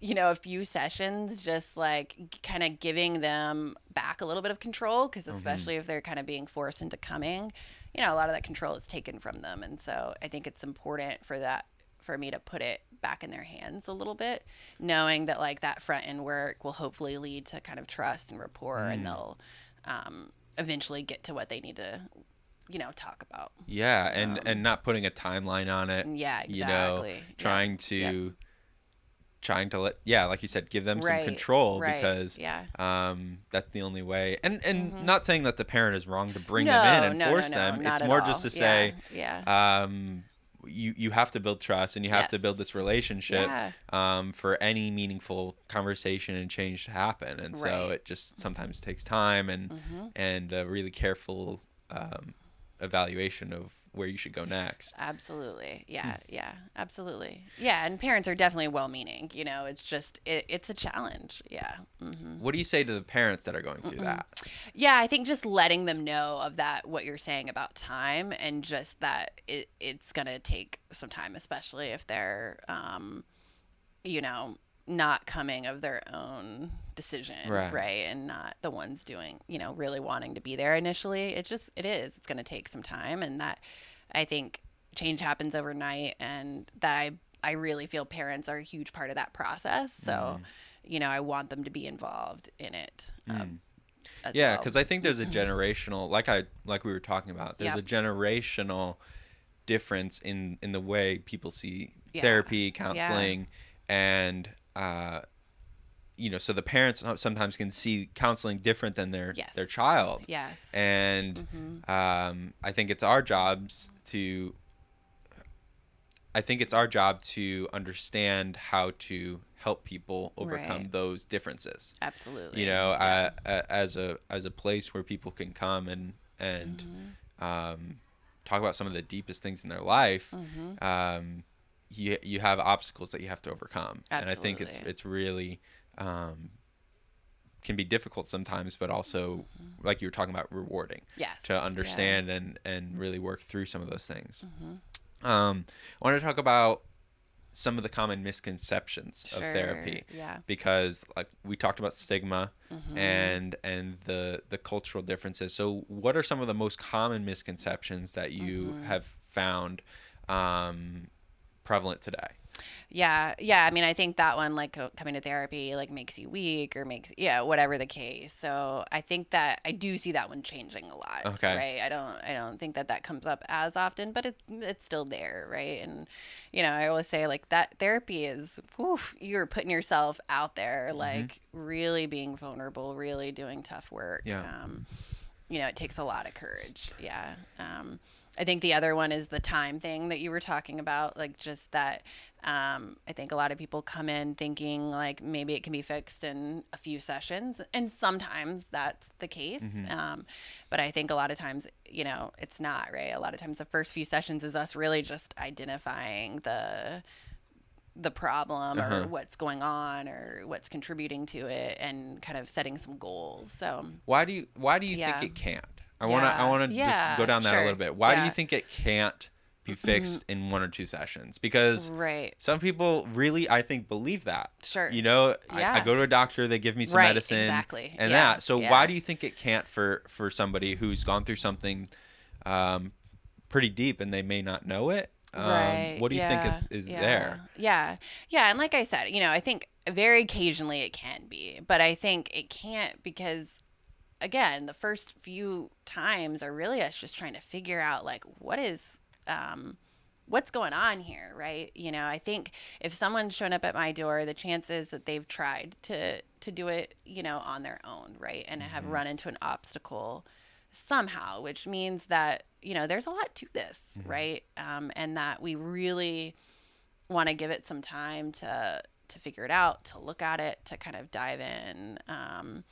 [SPEAKER 2] you know, a few sessions just like kind of giving them back a little bit of control because,
[SPEAKER 1] Mm-hmm.
[SPEAKER 2] especially if they're kind of being forced into coming, you know, a lot of that control is taken from them. And so I think it's important for that for me to put it back in their hands a little bit, knowing that like that front end work will hopefully lead to kind of trust and rapport,
[SPEAKER 1] Mm.
[SPEAKER 2] and they'll um, eventually get to what they need to, you know, talk about.
[SPEAKER 1] yeah, and
[SPEAKER 2] Um,
[SPEAKER 1] and not putting a timeline on it.
[SPEAKER 2] Yeah, exactly.
[SPEAKER 1] you know,
[SPEAKER 2] Yeah.
[SPEAKER 1] trying to trying to let yeah, like you said, give them
[SPEAKER 2] Right,
[SPEAKER 1] some control
[SPEAKER 2] right,
[SPEAKER 1] because
[SPEAKER 2] yeah.
[SPEAKER 1] um that's the only way. And and
[SPEAKER 2] Mhm.
[SPEAKER 1] not saying that the parent is wrong to bring
[SPEAKER 2] no,
[SPEAKER 1] them in and
[SPEAKER 2] no,
[SPEAKER 1] force
[SPEAKER 2] no,
[SPEAKER 1] them. It's more just to
[SPEAKER 2] Yeah,
[SPEAKER 1] say
[SPEAKER 2] yeah,
[SPEAKER 1] um you you have to build trust and you have to build this relationship
[SPEAKER 2] yeah,
[SPEAKER 1] um, for any meaningful conversation and change to happen. And so it just sometimes takes time and
[SPEAKER 2] hmm
[SPEAKER 1] and a really careful um, evaluation of where you should go next.
[SPEAKER 2] absolutely, yeah, yeah, absolutely, yeah. And parents are definitely well-meaning. You know, it's just it, it's a challenge. Yeah. hmm
[SPEAKER 1] What do you say to the parents that are going through that?
[SPEAKER 2] Yeah, I think just letting them know of that what you're saying about time and just that it, it's gonna take some time, especially if they're, um, you know, not coming of their own decision,
[SPEAKER 1] Right.
[SPEAKER 2] right. and not the ones doing, you know, really wanting to be there initially. It just it is. It's gonna take some time, and that I think change happens overnight, and that I I really feel parents are a huge part of that process. So.
[SPEAKER 1] Mm.
[SPEAKER 2] You know, I want them to be involved in it. Um, as
[SPEAKER 1] yeah
[SPEAKER 2] well.
[SPEAKER 1] because i think there's a generational like i like we were talking about there's
[SPEAKER 2] Yep.
[SPEAKER 1] a generational difference in in the way people see
[SPEAKER 2] Yeah.
[SPEAKER 1] therapy counseling and uh you know so the parents sometimes can see counseling different than their
[SPEAKER 2] Yes.
[SPEAKER 1] their child
[SPEAKER 2] Yes.
[SPEAKER 1] and
[SPEAKER 2] Mhm.
[SPEAKER 1] um i think it's our jobs to i think it's our job to understand how to help people overcome
[SPEAKER 2] Right.
[SPEAKER 1] those differences
[SPEAKER 2] Absolutely.
[SPEAKER 1] you know
[SPEAKER 2] Yeah.
[SPEAKER 1] uh, uh, as a as a place where people can come and and
[SPEAKER 2] Mhm.
[SPEAKER 1] um, talk about some of the deepest things in their life
[SPEAKER 2] Mm-hmm.
[SPEAKER 1] um, you you have obstacles that you have to overcome and i think it's it's really um, can be difficult sometimes but also
[SPEAKER 2] Mm-hmm.
[SPEAKER 1] like you were talking about rewarding
[SPEAKER 2] Yes.
[SPEAKER 1] to understand and and really work through some of those things
[SPEAKER 2] Mhm.
[SPEAKER 1] um, i want to talk about some of the common misconceptions
[SPEAKER 2] Sure.
[SPEAKER 1] of therapy
[SPEAKER 2] Yeah.
[SPEAKER 1] because like we talked about stigma
[SPEAKER 2] Mhm.
[SPEAKER 1] and and the the cultural differences so what are some of the most common misconceptions that you
[SPEAKER 2] Mhm.
[SPEAKER 1] have found um, prevalent today
[SPEAKER 2] Yeah, yeah. I mean, I think that one, like coming to therapy, like makes you weak or makes, yeah, whatever the case. So I think that I do see that one changing a lot.
[SPEAKER 1] Okay.
[SPEAKER 2] Right. I don't, I don't think that that comes up as often, but it, it's still there. Right. And, you know, I always say like that therapy is, woof, you're putting yourself out there,
[SPEAKER 1] Mm-hmm.
[SPEAKER 2] like really being vulnerable, really doing tough work.
[SPEAKER 1] Yeah.
[SPEAKER 2] Um, you know, it takes a lot of courage. Yeah. Um, I think the other one is the time thing that you were talking about, like just that. Um, I think a lot of people come in thinking like maybe it can be fixed in a few sessions, and sometimes that's the case. Um, but I think a lot of times, you know, it's not right. A lot of times, the first few sessions is us really just identifying the the problem
[SPEAKER 1] Uh-huh.
[SPEAKER 2] or what's going on or what's contributing to it, and kind of setting some goals. So
[SPEAKER 1] why do you why do you
[SPEAKER 2] Yeah.
[SPEAKER 1] think it can't i want to i want to just go down that a little bit why do you think it can't be fixed in one or two sessions because
[SPEAKER 2] right,
[SPEAKER 1] some people really i think believe that
[SPEAKER 2] sure,
[SPEAKER 1] you know I, I go to a doctor they give me some
[SPEAKER 2] right,
[SPEAKER 1] medicine
[SPEAKER 2] exactly,
[SPEAKER 1] and
[SPEAKER 2] Yeah,
[SPEAKER 1] that. So
[SPEAKER 2] yeah.
[SPEAKER 1] why do you think it can't for for somebody who's gone through something um, pretty deep and they may not know it? Um,
[SPEAKER 2] right.
[SPEAKER 1] What do you think is is
[SPEAKER 2] yeah,
[SPEAKER 1] there?
[SPEAKER 2] Yeah. Yeah. And like I said, you know, I think very occasionally it can be, but I think it can't because, again, the first few times are really us just trying to figure out like what is um, what's going on here, right? You know, I think if someone's shown up at my door, the chances that they've tried to to do it, you know, on their own, right, and have run into an obstacle somehow, which means that you know there's a lot to this, right, um, and that we really want to give it some time to to figure it out, to look at it, to kind of dive in, um,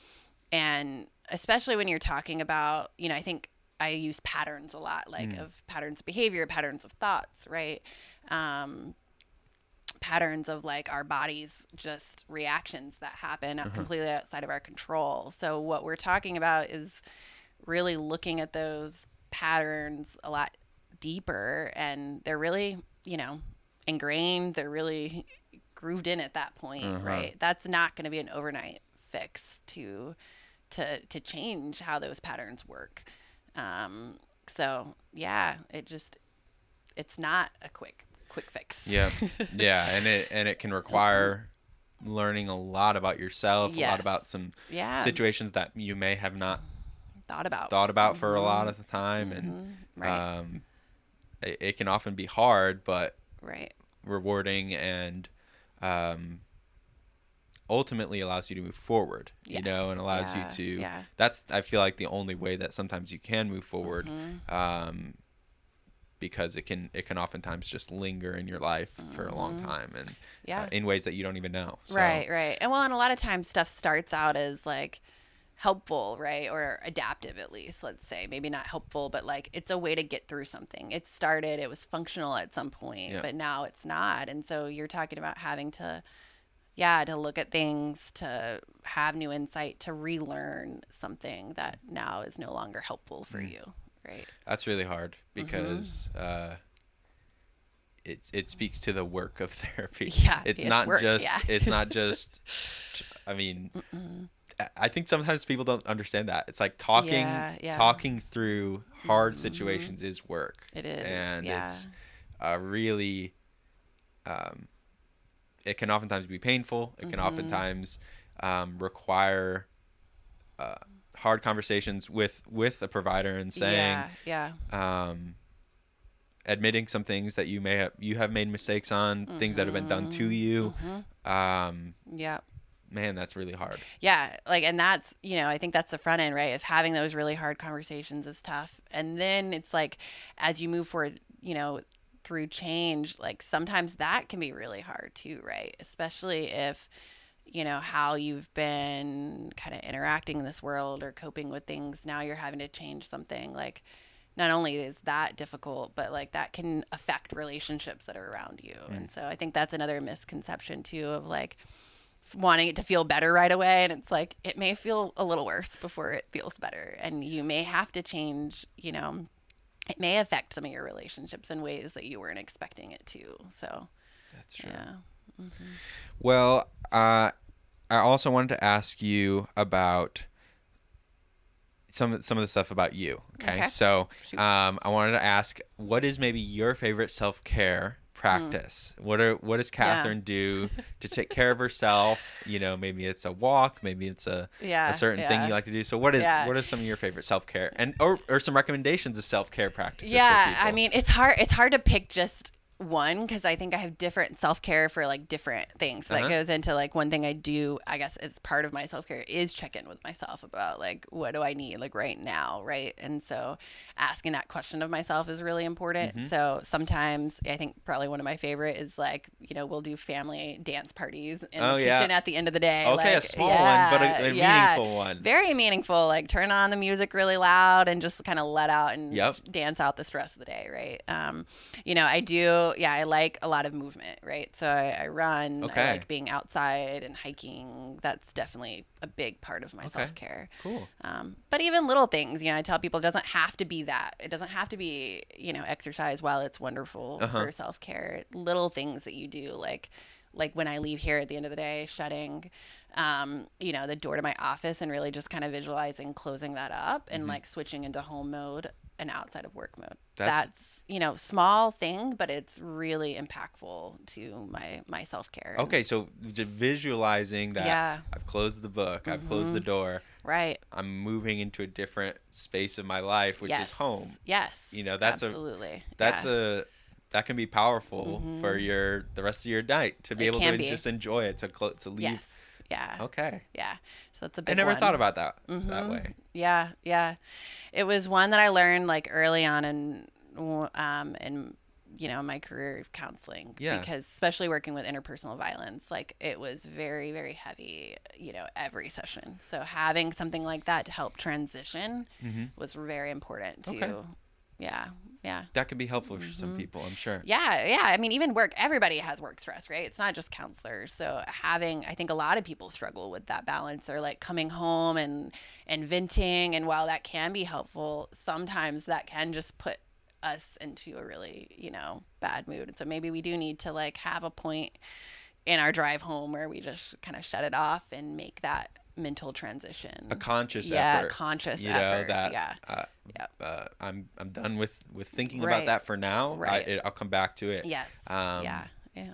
[SPEAKER 2] and especially when you're talking about, you know, I think I use patterns a lot, like mm. of patterns of behavior, patterns of thoughts, right? Um, patterns of like our bodies just reactions that happen out uh-huh. completely outside of our control. So what we're talking about is really looking at those patterns a lot deeper and they're really, you know, ingrained, they're really grooved in at that point, uh-huh. right? That's not going to be an overnight fix to to to change how those patterns work. Um, so yeah, it just it's not a quick quick fix.
[SPEAKER 1] Yeah, yeah, and it and it can require learning a lot about yourself, a lot about some
[SPEAKER 2] Yeah.
[SPEAKER 1] situations that you may have not
[SPEAKER 2] thought about.
[SPEAKER 1] thought about for a lot of the time, and
[SPEAKER 2] Right.
[SPEAKER 1] um, it, it can often be hard, but
[SPEAKER 2] right.
[SPEAKER 1] rewarding and um, ultimately allows you to move forward. You know, and allows
[SPEAKER 2] Yeah,
[SPEAKER 1] you to.
[SPEAKER 2] yeah.
[SPEAKER 1] That's I feel like the only way that sometimes you can move forward.
[SPEAKER 2] Mm-hmm.
[SPEAKER 1] Um, because it can it can oftentimes just linger in your life for a long time and
[SPEAKER 2] Mm-hmm. Yeah.
[SPEAKER 1] uh, in ways that you don't even know. So,
[SPEAKER 2] Right, right. And well, and a lot of times stuff starts out as like helpful, right? Or adaptive at least, let's say. Maybe not helpful, but like it's a way to get through something. It started, it was functional at some point,
[SPEAKER 1] Yeah.
[SPEAKER 2] but now it's not. And so you're talking about having to yeah, to look at things, to have new insight, to relearn something that now is no longer helpful for
[SPEAKER 1] Mm.
[SPEAKER 2] you, right?
[SPEAKER 1] That's really hard
[SPEAKER 2] Mm-hmm.
[SPEAKER 1] because uh, it it speaks to the work of therapy.
[SPEAKER 2] Yeah,
[SPEAKER 1] it's
[SPEAKER 2] it's
[SPEAKER 1] not
[SPEAKER 2] work,
[SPEAKER 1] just
[SPEAKER 2] yeah.
[SPEAKER 1] it's not just. I mean, I- I think sometimes people don't understand that. It's like talking
[SPEAKER 2] Yeah, yeah.
[SPEAKER 1] talking through hard situations is work.
[SPEAKER 2] It is,
[SPEAKER 1] and it's a really. Um, it can oftentimes be painful. It can
[SPEAKER 2] Mm-hmm.
[SPEAKER 1] oftentimes um, require uh, hard conversations with with a provider and saying,
[SPEAKER 2] yeah, yeah.
[SPEAKER 1] um, admitting some things that you may have you have made mistakes on, things that have been done to you. Um,
[SPEAKER 2] Yeah.
[SPEAKER 1] man, that's really hard.
[SPEAKER 2] Yeah, like and that's, you know, I think that's the front end, right? Of having those really hard conversations is tough. And then it's like as you move forward, you know, through change, like sometimes that can be really hard too, right? Especially if you know how you've been kind of interacting in this world or coping with things now you're having to change something like not only is that difficult but like that can affect relationships that are around you. Mm. And so i think that's another misconception too of like wanting it to feel better right away. And it's like it may feel a little worse before it feels better. And you may have to change you know it may affect some of your relationships in ways that you weren't expecting it to so
[SPEAKER 1] That's true.
[SPEAKER 2] yeah
[SPEAKER 1] Well, uh, I also wanted to ask you about some some of the stuff about you. Okay,
[SPEAKER 2] Okay.
[SPEAKER 1] so um, I wanted to ask, what is maybe your favorite self care Mm. practice? What are what does Kathryn do to take care of herself? You know, maybe it's a walk, maybe it's a
[SPEAKER 2] Yeah,
[SPEAKER 1] a certain thing you like to do. So what is
[SPEAKER 2] Yeah.
[SPEAKER 1] what are some of your favorite self care and or, or some recommendations of self care practices? for
[SPEAKER 2] yeah i mean it's hard it's hard to pick just one because i think i have different self-care for like different things so
[SPEAKER 1] Uh-huh.
[SPEAKER 2] that goes into like one thing i do i guess as part of my self-care is check in with myself about like what do i need like right now right and so asking that question of myself is really important
[SPEAKER 1] Mm-hmm.
[SPEAKER 2] so sometimes i think probably one of my favorite is like you know we'll do family dance parties in
[SPEAKER 1] Oh,
[SPEAKER 2] the
[SPEAKER 1] yeah.
[SPEAKER 2] kitchen at the end of the day
[SPEAKER 1] okay, a
[SPEAKER 2] like,
[SPEAKER 1] small one, but a, a
[SPEAKER 2] yeah,
[SPEAKER 1] meaningful one.
[SPEAKER 2] very meaningful. Like turn on the music really loud and just kind of let out and
[SPEAKER 1] Yep.
[SPEAKER 2] dance out the stress of the day, right? Um, you know, I do. Yeah, I like a lot of movement, right? So I, I run.
[SPEAKER 1] Okay.
[SPEAKER 2] I like being outside and hiking. That's definitely a big part of my
[SPEAKER 1] Okay.
[SPEAKER 2] self care.
[SPEAKER 1] Cool.
[SPEAKER 2] Um, but even little things, you know, I tell people it doesn't have to be that. It doesn't have to be, you know, exercise while it's wonderful
[SPEAKER 1] Uh-huh.
[SPEAKER 2] for self care. Little things that you do, like like when I leave here at the end of the day, shutting, um, you know, the door to my office and really just kind of visualizing closing that up and like switching into home mode and outside of work mode.
[SPEAKER 1] That's-
[SPEAKER 2] That's, you know, small thing, but it's really impactful to my my self care.
[SPEAKER 1] Okay, so visualizing that
[SPEAKER 2] Yeah.
[SPEAKER 1] I've closed the book, I've closed the door,
[SPEAKER 2] Right.
[SPEAKER 1] I'm moving into a different space of my life, which
[SPEAKER 2] yes.
[SPEAKER 1] is home.
[SPEAKER 2] Yes.
[SPEAKER 1] You know, that's a-
[SPEAKER 2] absolutely.
[SPEAKER 1] That's
[SPEAKER 2] yeah.
[SPEAKER 1] a that can be powerful for your the rest of your night to be
[SPEAKER 2] Mm-hmm. It
[SPEAKER 1] able to
[SPEAKER 2] be.
[SPEAKER 1] just enjoy it to cl- to leave.
[SPEAKER 2] Yes. Yeah.
[SPEAKER 1] Okay.
[SPEAKER 2] Yeah. So that's a big
[SPEAKER 1] I never
[SPEAKER 2] one.
[SPEAKER 1] thought about that that
[SPEAKER 2] Mhm.
[SPEAKER 1] way.
[SPEAKER 2] Yeah, yeah. It was one that I learned like early on in um in you know my career of counseling
[SPEAKER 1] Yeah.
[SPEAKER 2] because especially working with interpersonal violence like it was very very heavy you know every session so having something like that to help transition
[SPEAKER 1] hmm
[SPEAKER 2] was very important to
[SPEAKER 1] Okay.
[SPEAKER 2] Yeah yeah
[SPEAKER 1] That could be helpful for
[SPEAKER 2] Mm-hmm.
[SPEAKER 1] some people, I'm sure.
[SPEAKER 2] yeah yeah i mean even work everybody has work stress right it's not just counselors so having i think a lot of people struggle with that balance or like coming home and and venting and while that can be helpful sometimes that can just put us into a really you know bad mood and so maybe we do need to like have a point in our drive home where we just kind of shut it off and make that mental transition
[SPEAKER 1] A conscious
[SPEAKER 2] yeah
[SPEAKER 1] effort.
[SPEAKER 2] conscious
[SPEAKER 1] you
[SPEAKER 2] effort
[SPEAKER 1] know that
[SPEAKER 2] yeah
[SPEAKER 1] uh,
[SPEAKER 2] Yep.
[SPEAKER 1] uh, I'm I'm done with with thinking
[SPEAKER 2] Right.
[SPEAKER 1] about that for now.
[SPEAKER 2] Right.
[SPEAKER 1] I, it, I'll come back to it.
[SPEAKER 2] yes
[SPEAKER 1] Um,
[SPEAKER 2] yeah yeah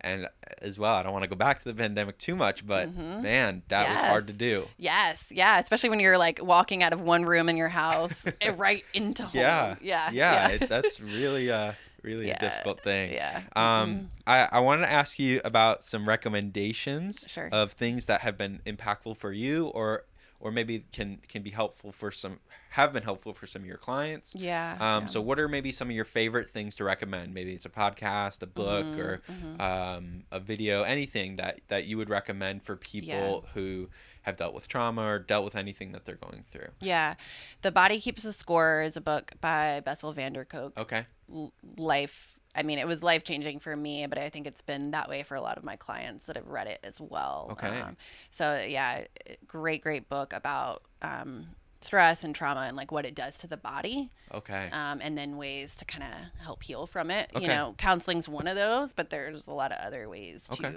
[SPEAKER 1] And as well, I don't want to go back to the pandemic too much, but man, that was hard to
[SPEAKER 2] Mm-hmm.
[SPEAKER 1] Do.
[SPEAKER 2] Yes, yeah, especially when you're like walking out of one room in your house right into home.
[SPEAKER 1] Yeah,
[SPEAKER 2] yeah,
[SPEAKER 1] yeah. It, that's really uh really
[SPEAKER 2] Yeah.
[SPEAKER 1] a difficult thing.
[SPEAKER 2] yeah.
[SPEAKER 1] Um, I, I wanted to ask you about some recommendations
[SPEAKER 2] Sure.
[SPEAKER 1] of things that have been impactful for you, or or maybe can can be helpful for some have been helpful for some of your clients.
[SPEAKER 2] yeah.
[SPEAKER 1] Um,
[SPEAKER 2] yeah.
[SPEAKER 1] So, what are maybe some of your favorite things to recommend? Maybe it's a podcast, a book,
[SPEAKER 2] Mhm,
[SPEAKER 1] or
[SPEAKER 2] mhm.
[SPEAKER 1] um, a video, anything that that you would recommend for people who have dealt with trauma or dealt with anything that they're going through.
[SPEAKER 2] yeah, The Body Keeps the Score is a book by Bessel van der Kolk.
[SPEAKER 1] Okay.
[SPEAKER 2] Life. I mean, it was life changing for me, but I think it's been that way for a lot of my clients that have read it as well.
[SPEAKER 1] Okay.
[SPEAKER 2] Um, so yeah, great, great book about um, stress and trauma and like what it does to the body.
[SPEAKER 1] Okay.
[SPEAKER 2] um, and then ways to kind of help heal from it.
[SPEAKER 1] Okay.
[SPEAKER 2] You know, counseling's one of those, but there's a lot of other ways too Okay.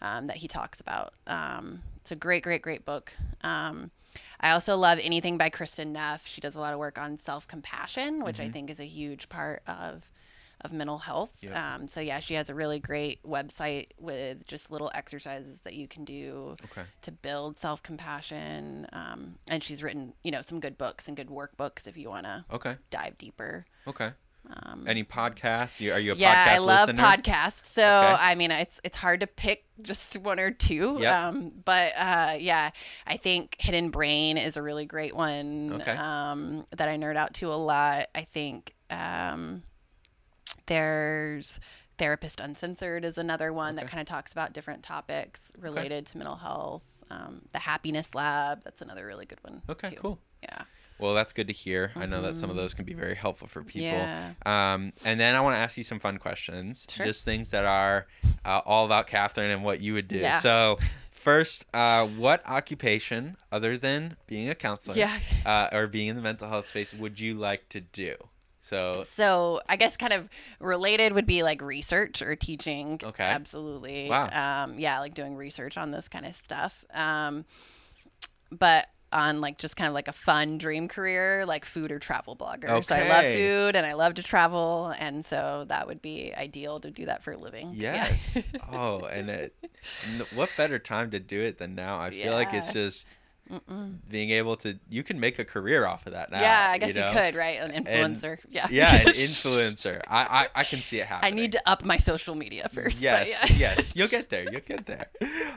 [SPEAKER 2] um, that he talks about. Um, it's a great, great, great book. Um, I also love anything by Kristin Neff. She does a lot of work on self compassion, which I think is a huge part of of mental health.
[SPEAKER 1] Mm-hmm.
[SPEAKER 2] Um, so yeah, she has a really great website with just little exercises that you can do
[SPEAKER 1] Okay.
[SPEAKER 2] to build self compassion. Um, and she's written, you know, some good books and good workbooks if you want to
[SPEAKER 1] Okay.
[SPEAKER 2] dive deeper.
[SPEAKER 1] Okay.
[SPEAKER 2] Um,
[SPEAKER 1] Any podcasts? You, are you a
[SPEAKER 2] yeah,
[SPEAKER 1] podcast
[SPEAKER 2] I love
[SPEAKER 1] listener?
[SPEAKER 2] podcasts. So
[SPEAKER 1] Okay.
[SPEAKER 2] I mean, it's it's hard to pick just one or two.
[SPEAKER 1] Yep.
[SPEAKER 2] Um, but uh, yeah, I think Hidden Brain is a really great one.
[SPEAKER 1] Okay.
[SPEAKER 2] Um, that I nerd out to a lot. I think um, there's Therapist Uncensored is another one that kind of talks about different topics related to mental health. Um, the Happiness Lab, that's another really good one.
[SPEAKER 1] Okay.
[SPEAKER 2] too.
[SPEAKER 1] Cool.
[SPEAKER 2] Yeah.
[SPEAKER 1] Well, that's good to hear. I know that some of those can be very helpful for people.
[SPEAKER 2] Yeah.
[SPEAKER 1] Um, and then I want to ask you some fun questions,
[SPEAKER 2] Sure.
[SPEAKER 1] just things that are uh, all about Kathryn and what you would do.
[SPEAKER 2] Yeah.
[SPEAKER 1] So, first, uh, what occupation other than being a counselor
[SPEAKER 2] Yeah.
[SPEAKER 1] uh, or being in the mental health space would you like to do? So,
[SPEAKER 2] So I guess kind of related would be like research or teaching.
[SPEAKER 1] Okay.
[SPEAKER 2] Absolutely.
[SPEAKER 1] Wow.
[SPEAKER 2] Um, yeah, like doing research on this kind of stuff. Um, but on like just kind of like a fun dream career, like food or travel blogger. Okay. So I love food and I love to travel, and so that would be ideal to do that for a living. Yeah.
[SPEAKER 1] yes. oh, and it, what better time to do it than now? I feel like it's
[SPEAKER 2] Yeah.
[SPEAKER 1] Just being able to, you can make a career off of that now.
[SPEAKER 2] yeah, I guess you,
[SPEAKER 1] know?
[SPEAKER 2] could, right? An influencer. yeah.
[SPEAKER 1] Yeah, an influencer. I, I, I can see it happening.
[SPEAKER 2] I need to up my social media first.
[SPEAKER 1] Yes,
[SPEAKER 2] yeah.
[SPEAKER 1] yes, you'll get there. You'll get there.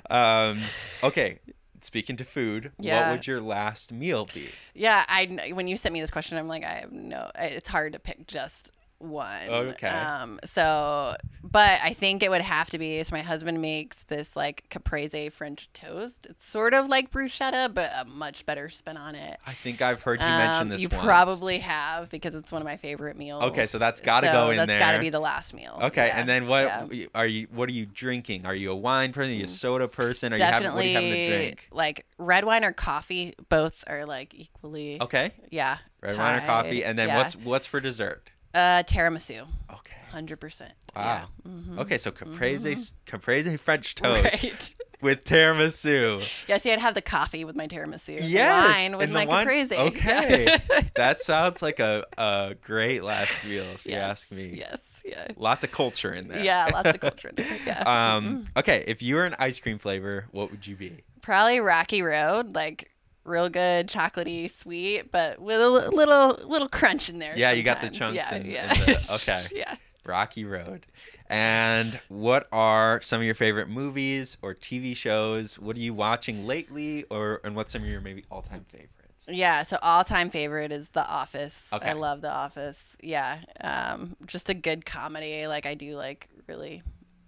[SPEAKER 1] Um, okay, speaking to food, what would your last meal be?
[SPEAKER 2] Yeah, I when you sent me this question, I'm like, I have no. It's hard to pick just one.
[SPEAKER 1] Okay.
[SPEAKER 2] Um. So, but I think it would have to be. So my husband makes this like caprese French toast. It's sort of like bruschetta, but a much better spin on it.
[SPEAKER 1] I think I've heard you mention
[SPEAKER 2] Um,
[SPEAKER 1] this.
[SPEAKER 2] You
[SPEAKER 1] once.
[SPEAKER 2] probably have because it's one of my favorite meals.
[SPEAKER 1] Okay, so that's gotta
[SPEAKER 2] So
[SPEAKER 1] go in there.
[SPEAKER 2] That's got to be the last meal.
[SPEAKER 1] Okay,
[SPEAKER 2] Yeah,
[SPEAKER 1] and then what
[SPEAKER 2] yeah.
[SPEAKER 1] are you? What are you drinking? Are you a wine person? Are you a soda person? Are you having what are
[SPEAKER 2] Definitely
[SPEAKER 1] you having to drink?
[SPEAKER 2] like red wine or coffee. Both are like equally.
[SPEAKER 1] Okay,
[SPEAKER 2] Yeah.
[SPEAKER 1] red wine or coffee, and then
[SPEAKER 2] Yeah.
[SPEAKER 1] what's what's for dessert?
[SPEAKER 2] Uh tiramisu?
[SPEAKER 1] Okay.
[SPEAKER 2] Hundred percent.
[SPEAKER 1] Wow.
[SPEAKER 2] Mhm.
[SPEAKER 1] Okay, so caprese caprese French toast
[SPEAKER 2] Right.
[SPEAKER 1] with tiramisu.
[SPEAKER 2] Yeah, see, I'd have the coffee with my tiramisu.
[SPEAKER 1] Yes,
[SPEAKER 2] wine with my
[SPEAKER 1] wine-
[SPEAKER 2] caprese.
[SPEAKER 1] okay. That sounds like a, a great last meal, if you ask me.
[SPEAKER 2] Yes. Yeah.
[SPEAKER 1] Lots of culture in there.
[SPEAKER 2] Yeah. Lots of culture. in there, Yeah.
[SPEAKER 1] Um, okay, if you were an ice cream flavor, what would you be?
[SPEAKER 2] Probably Rocky Road, like real good, chocolatey, sweet, but with a little little crunch in there.
[SPEAKER 1] Yeah, you got the
[SPEAKER 2] sometimes.
[SPEAKER 1] chunks
[SPEAKER 2] Yeah.
[SPEAKER 1] and,
[SPEAKER 2] yeah.
[SPEAKER 1] and the, okay.
[SPEAKER 2] yeah.
[SPEAKER 1] Rocky Road. And what are some of your favorite movies or TV shows? What are you watching lately, or and what's some of your maybe all-time favorites?
[SPEAKER 2] Yeah, so all time favorite is The Office.
[SPEAKER 1] Okay.
[SPEAKER 2] I love The Office. Yeah, um, just a good comedy. Like I do like really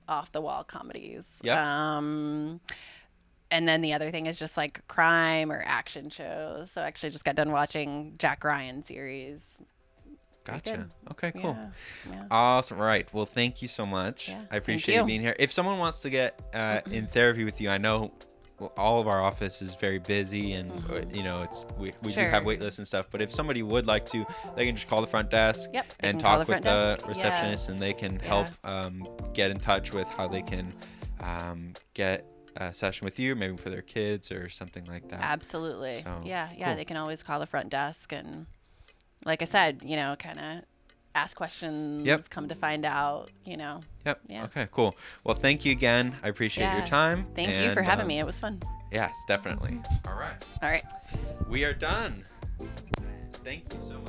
[SPEAKER 2] off the wall comedies.
[SPEAKER 1] Yep.
[SPEAKER 2] Um, and then the other thing is just like crime or action shows. So I actually just got done watching Jack Ryan series.
[SPEAKER 1] Gotcha. Okay, cool.
[SPEAKER 2] Yeah, yeah.
[SPEAKER 1] Awesome. Right. Well, thank you so much.
[SPEAKER 2] Yeah,
[SPEAKER 1] I appreciate you
[SPEAKER 2] you.
[SPEAKER 1] being here. If someone wants to get uh, in therapy with you, I know all of our office is very busy and uh, you know it's we, we do have
[SPEAKER 2] Mm-hmm.
[SPEAKER 1] Wait lists and stuff but if somebody would like to they can just call the front desk
[SPEAKER 2] Yep,
[SPEAKER 1] and talk
[SPEAKER 2] the
[SPEAKER 1] with the
[SPEAKER 2] desk. Yeah.
[SPEAKER 1] receptionist and they can help um, get in touch with how they can um, get a session with you maybe for their kids or something like that
[SPEAKER 2] Absolutely.
[SPEAKER 1] So,
[SPEAKER 2] yeah, yeah.
[SPEAKER 1] cool.
[SPEAKER 2] They can always call the front desk and, like I said, you know, kind of ask questions.
[SPEAKER 1] Yep.
[SPEAKER 2] Come to find out, you know.
[SPEAKER 1] yep
[SPEAKER 2] Yeah.
[SPEAKER 1] okay cool well thank you again i appreciate your time
[SPEAKER 2] Thank you for having
[SPEAKER 1] um,
[SPEAKER 2] me. It was fun.
[SPEAKER 1] yes definitely all right
[SPEAKER 2] All right.
[SPEAKER 1] We are done. Thank you so